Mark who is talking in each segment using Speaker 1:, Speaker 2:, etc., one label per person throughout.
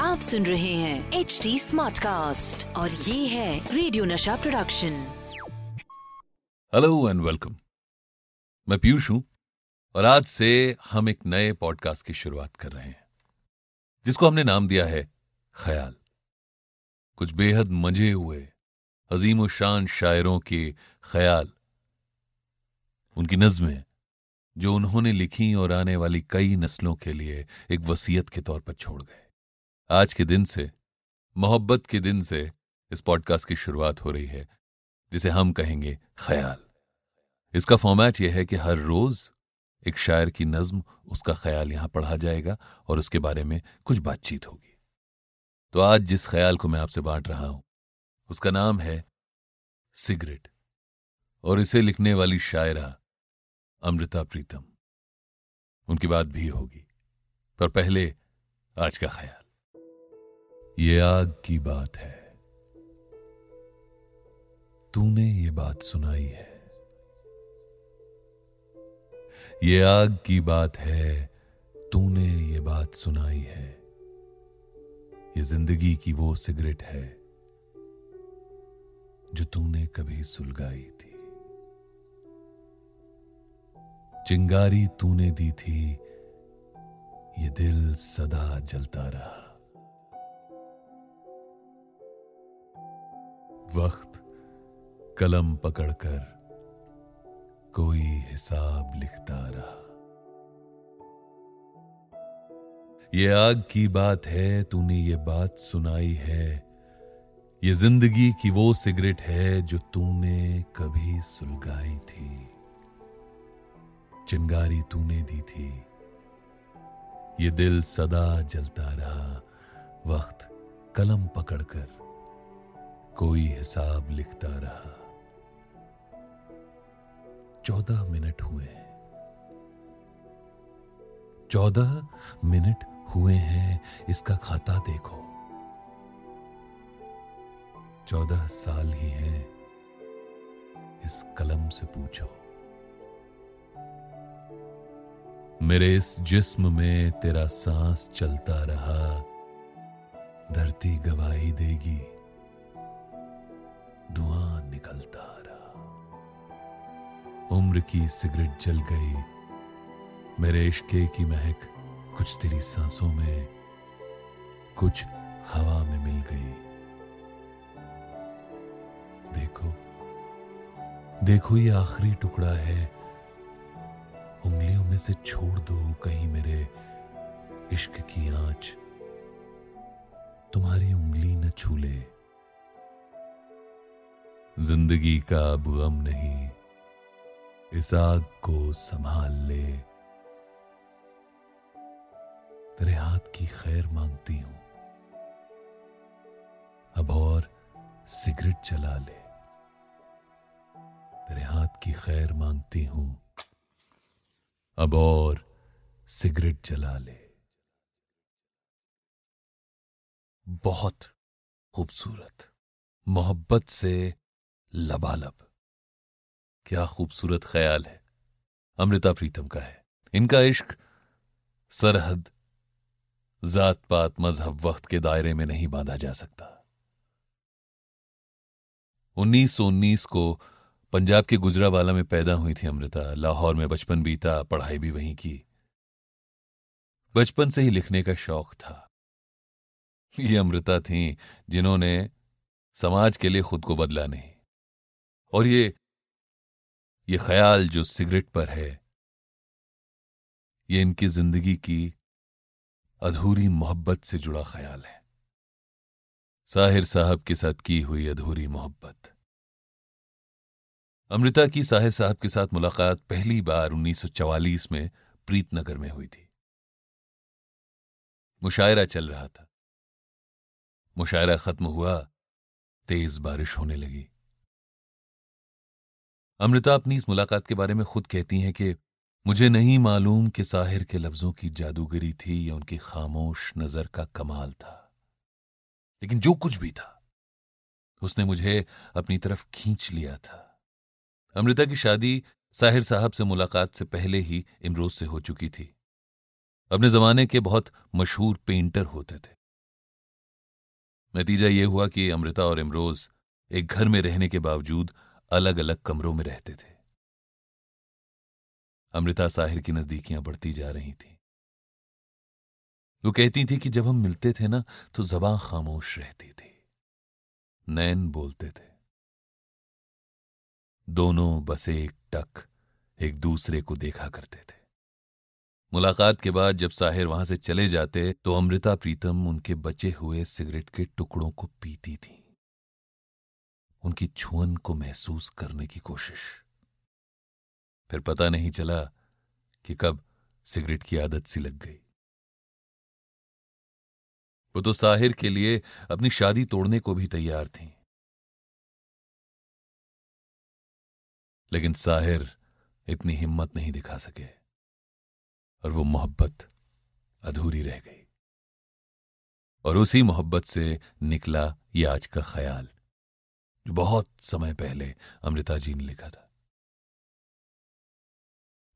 Speaker 1: आप सुन रहे हैं एच डी स्मार्ट कास्ट और ये है रेडियो नशा प्रोडक्शन
Speaker 2: हेलो एंड वेलकम मैं पीयूष हूँ और आज से हम एक नए पॉडकास्ट की शुरुआत कर रहे हैं जिसको हमने नाम दिया है ख्याल। कुछ बेहद मज़े हुए अजीम शान शायरों के ख्याल उनकी नज्में। जो उन्होंने लिखी और आने वाली कई नस्लों के लिए एक वसीयत के तौर पर छोड़ गए। आज के दिन से, मोहब्बत के दिन से इस पॉडकास्ट की शुरुआत हो रही है, जिसे हम कहेंगे ख्याल। इसका फॉर्मेट यह है कि हर रोज एक शायर की नज्म, उसका ख्याल यहाँ पढ़ा जाएगा और उसके बारे में कुछ बातचीत होगी। तो आज जिस ख्याल को मैं आपसे बांट रहा हूँ, उसका नाम है सिगरेट। और इसे लिखने वाली शायरा अमृता प्रीतम। उनकी बात भी होगी, पर पहले आज का ख्याल। ये आग की बात है। तूने ये बात सुनाई है। ये आग की बात है, तूने ये बात सुनाई है। ये ज़िंदगी की वो सिगरेट है, जो तूने कभी सुलगाई थी। चिंगारी तूने दी थी, ये दिल सदा जलता रहा। वक्त कलम पकड़कर कोई हिसाब लिखता रहा। ये आग की बात है, तूने ये बात सुनाई है, ये ज़िंदगी की वो सिगरेट है जो तूने कभी सुलगाई थी। चिंगारी तूने दी थी। ये दिल सदा जलता रहा। वक्त कलम पकड़कर कोई हिसाब लिखता रहा। चौदह मिनट हुए। चौदह मिनट हुए हैं, इसका खाता देखो। चौदह साल ही है, इस कलम से पूछो। मेरे इस जिस्म में तेरा सांस चलता रहा। धरती गवाही देगी। धुआँ निकलता रहा। उम्र की सिगरेट जल गई। मेरे इश्के की महक कुछ तेरी सांसों में, कुछ हवा में मिल गई। देखो देखो ये आखिरी टुकड़ा है। से छोड़ दो, कहीं मेरे इश्क की आँच तुम्हारी उंगली न छूले। ज़िंदगी का अब गम नहीं, इस आग को संभाल ले। तेरे हाथ की खैर मांगती हूँ, अब और सिगरेट चला ले। तेरे हाथ की खैर मांगती हूँ अब और सिगरेट जला ले। बहुत खूबसूरत। मोहब्बत से लबालब। क्या खूबसूरत ख्याल है। अमृता प्रीतम का है। इनका इश्क सरहद जात पात मज़हब, वक्त के दायरे में नहीं बांधा जा सकता। 1919 को पंजाब के गुजरावाला में पैदा हुई थी अमृता। लाहौर में बचपन बीता, पढ़ाई भी वहीं की। बचपन से ही लिखने का शौक था। ये अमृता थी जिन्होंने समाज के लिए खुद को बदला नहीं। और ये ये ख्याल जो सिगरेट पर है, ये इनकी ज़िंदगी की अधूरी मोहब्बत से जुड़ा ख्याल है। साहिर साहब के साथ की हुई अधूरी मोहब्बत। अमृता की साहिर साहब के साथ मुलाकात पहली बार 1944 में प्रीतनगर में हुई थी। मुशायरा चल रहा था। मुशायरा खत्म हुआ, तेज बारिश होने लगी। अमृता अपनी इस मुलाकात के बारे में खुद कहती हैं कि मुझे नहीं मालूम कि साहिर के लफ्जों की जादूगरी थी या उनकी खामोश नज़र का कमाल था। लेकिन जो कुछ भी था, उसने मुझे अपनी तरफ़ खींच लिया था। अमृता की शादी साहिर साहब से मुलाकात से पहले ही इमरोज से हो चुकी थी। अपने जमाने के बहुत मशहूर पेंटर होते थे। नतीजा यह हुआ कि अमृता और इमरोज एक घर में रहने के बावजूद अलग अलग कमरों में रहते थे। अमृता साहिर की नजदीकियाँ बढ़ती जा रही थी। वो कहती थी कि जब हम मिलते थे ना तो जबां खामोश रहती थी। नैन बोलते थे। दोनों बस एक टक एक दूसरे को देखा करते थे। मुलाकात के बाद जब साहिर वहाँ से चले जाते तो अमृता प्रीतम उनके बचे हुए सिगरेट के टुकड़ों को पीती थी। उनकी छुअन को महसूस करने की कोशिश। फिर पता नहीं चला कि कब सिगरेट की आदत सी लग गई। वो तो साहिर के लिए अपनी शादी तोड़ने को भी तैयार थी। लेकिन साहिर इतनी हिम्मत नहीं दिखा सके और वो मोहब्बत अधूरी रह गई। और उसी मोहब्बत से निकला ये आज का ख्याल, जो बहुत समय पहले अमृता जी ने लिखा था।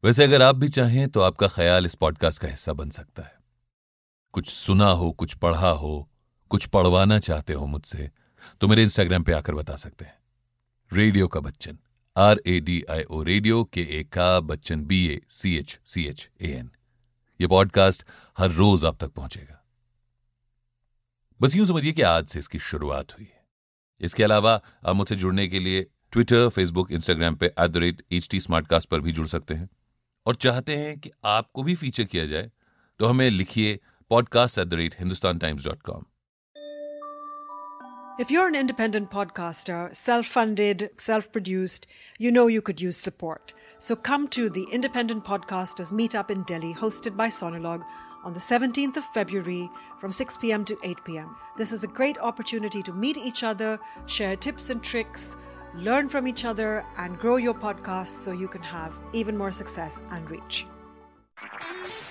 Speaker 2: वैसे अगर आप भी चाहें तो आपका ख्याल इस पॉडकास्ट का हिस्सा बन सकता है। कुछ सुना हो, कुछ पढ़ा हो, कुछ पढ़वाना चाहते हो मुझसे तो मेरे इंस्टाग्राम पे आकर बता सकते हैं। रेडियो का Bachchan. R A D I O radio के ए का Bachchan B A C H C H A N ये पॉडकास्ट हर रोज आप तक पहुंचेगा। बस यूँ समझिए कि आज से इसकी शुरुआत हुई है। इसके अलावा आप मुझसे जुड़ने के लिए ट्विटर फेसबुक इंस्टाग्राम पे at the rate H T Smartcast पर भी जुड़ सकते हैं। और चाहते हैं कि आपको भी फीचर किया जाए तो हमें लिखिए podcast at the rate Hindustan Times dot com
Speaker 3: If you're an independent podcaster, self funded, self produced, you know you could use support. So come to the Independent Podcasters Meetup in Delhi, hosted by Sonolog on the 17th of February from 6 pm to 8 pm. This is a great opportunity to meet each other, share tips and tricks, learn from each other, and grow your podcast so you can have even more success and reach.